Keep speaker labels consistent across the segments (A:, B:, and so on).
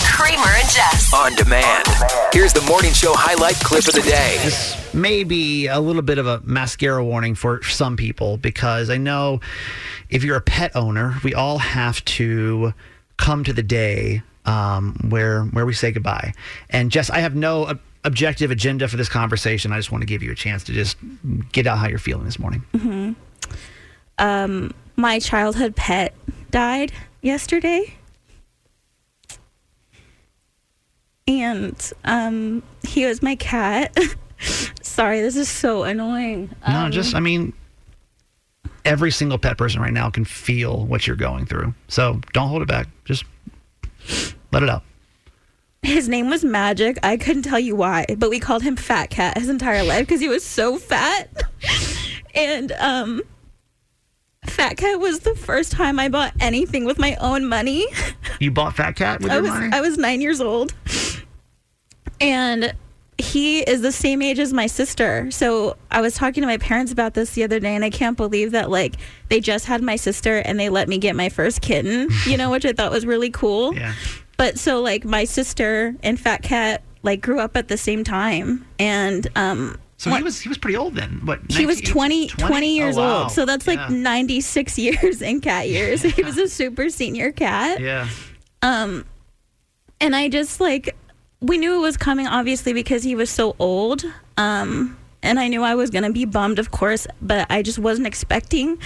A: Kramer and Jess.
B: On demand. Here's the morning show highlight clip of the day.
C: This may be a little bit of a mascara warning for some people because I know if you're a pet owner, we all have to come to the day um, where where we say goodbye. And Jess, I have no ob- objective agenda for this conversation. I just want to give you a chance to just get out how you're feeling this morning.
D: um, my childhood pet died yesterday. And um, he was my cat. Sorry, this is so annoying.
C: no,
D: Um,
C: just I mean, every single pet person right now can feel what you're going through. So don't hold it back. Just let it out.
D: his name was Magic. I couldn't tell you why, but we called him Fat Cat his entire life because he was so fat. and um, Fat Cat was the first time I bought anything with my own money.
C: You bought Fat Cat with
D: I
C: your
D: was
C: money.
D: I was nine years old, and he is the same age as my sister. So I was talking to my parents about this the other day, and I can't believe that like they just had my sister and they let me get my first kitten. You know, which I thought was really cool.
C: yeah.
D: But so like my sister and Fat Cat like grew up at the same time, and um.
C: So
D: what-
C: he was he was pretty old then. What?
D: he was
C: 19,
D: 20, 20 years
C: Oh, wow.
D: old. So that's like
C: Yeah.
D: 96 years in cat years. He was a super senior cat.
C: Yeah.
D: Um, and I just like we knew it was coming obviously because he was so old. Um, and I knew I was gonna be bummed, of course, but I just wasn't expecting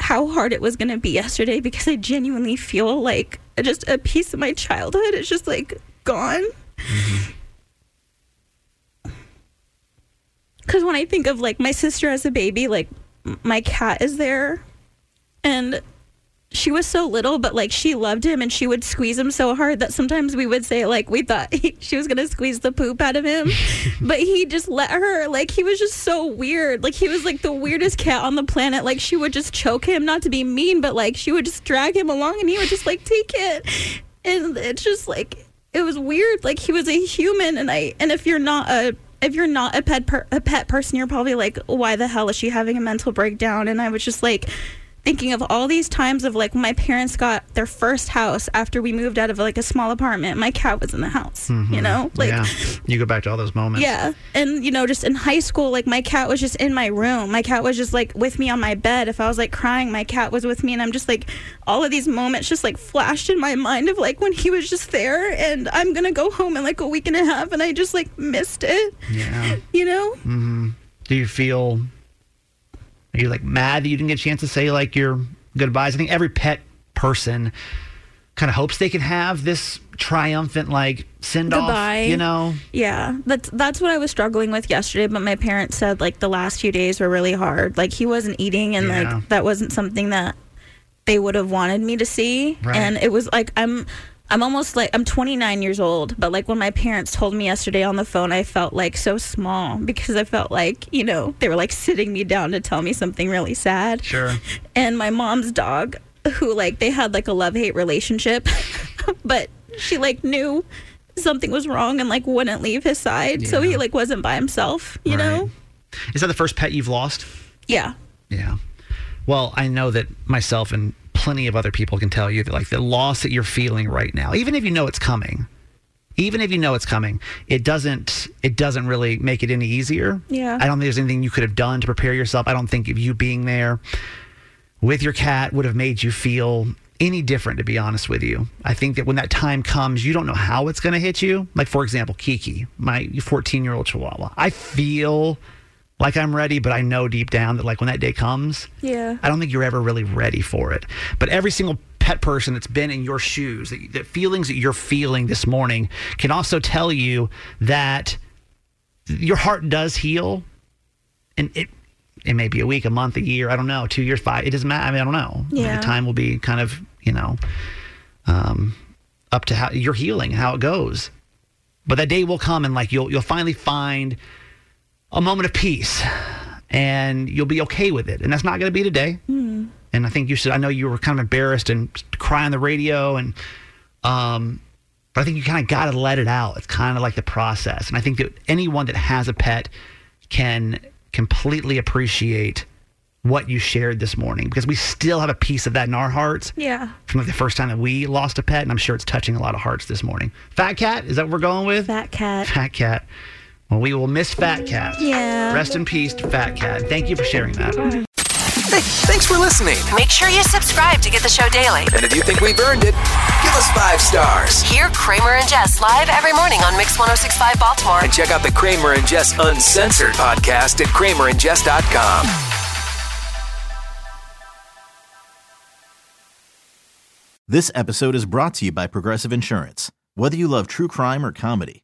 D: how hard it was gonna be yesterday because I genuinely feel like just a piece of my childhood is just like gone. Because when I think of like my sister as a baby, like m- my cat is there, and she was so little, but like she loved him and she would squeeze him so hard that sometimes we would say like we thought he, she was gonna squeeze the poop out of him, but he just let her. Like he was just so weird. Like he was like the weirdest cat on the planet. Like she would just choke him, not to be mean, but like she would just drag him along and he would just like take it, and it's just like it was weird. Like he was a human, and I and if you're not a if you're not a pet per, a pet person, you're probably like, why the hell is she having a mental breakdown? And I was just like thinking of all these times of like when my parents got their first house after we moved out of like a small apartment. My cat was in the house, you mm-hmm. know, like
C: yeah. You go back to all those moments.
D: yeah. And, you know, just in high school, like my cat was just in my room. My cat was just like with me on my bed. If I was like crying, my cat was with me. And I'm just like, all of these moments just like flashed in my mind of like when he was just there. And I'm going to go home in like a week and a half. And I just like missed it,
C: Yeah.
D: you know? Mm-hmm.
C: Do you feel? Are you like mad that you didn't get a chance to say like your goodbyes? I think every pet person kind of hopes they can have this triumphant like send off.
D: Goodbye.
C: You know.
D: Yeah, that's that's what I was struggling with yesterday. But my parents said like the last few days were really hard. Like he wasn't eating, and
C: Yeah.
D: like that wasn't something that they would have wanted me to see.
C: Right.
D: And it was like I'm. I'm almost like I'm 29 years old, but like when my parents told me yesterday on the phone, I felt like so small because I felt like, you know, they were like sitting me down to tell me something really sad
C: Sure.
D: and my mom's dog who like they had like a love-hate relationship but she like knew something was wrong and like wouldn't leave his side so he like wasn't by himself you know
C: Is that the first pet you've lost?
D: yeah
C: Yeah. Well, I know that myself and plenty of other people can tell you that like the loss that you're feeling right now, even if you know it's coming, even if you know it's coming, it doesn't it doesn't really make it any easier.
D: Yeah.
C: I don't think there's anything you could have done to prepare yourself. I don't think if you being there with your cat would have made you feel any different to be honest with you. I think that when that time comes, you don't know how it's going to hit you. Like for example, Kiki, my 14-year-old chihuahua. I feel like I'm ready, but I know deep down that like when that day comes,
D: yeah
C: I don't think you're ever really ready for it. But every single pet person that's been in your shoes, that, the feelings that you're feeling this morning can also tell you that your heart does heal. And it it may be a week, a month, a year, I don't know, two years, five. It doesn't matter. I mean, I don't know.
D: Yeah.
C: The time will be kind of, you know, um, up to how your healing and how it goes. But that day will come and like you'll you'll finally find a moment of peace and you'll be okay with it. And that's not going to be today. And I think you should. I know you were kind of embarrassed and cry on the radio, and um, but I think you kind of got to let it out. It's kind of like the process. And I think that anyone that has a pet can completely appreciate what you shared this morning because we still have a piece of that in our hearts
D: Yeah.
C: from like the first time that we lost a pet, and I'm sure it's touching a lot of hearts this morning. Fat Cat, is that what we're going with?
D: Fat cat.
C: Fat Cat. Well, we will miss Fat Cat.
D: Yeah.
C: Rest in peace to Fat Cat. Thank you for sharing that.
B: Hey, thanks for listening.
A: Make sure you subscribe to get the show daily.
B: And if you think we've earned it, give us five stars.
A: Hear Kramer and Jess live every morning on Mix 1065 Baltimore.
B: And check out the Kramer and Jess Uncensored podcast at kramerandjess.com.
E: This episode is brought to you by Progressive Insurance. Whether you love true crime or comedy,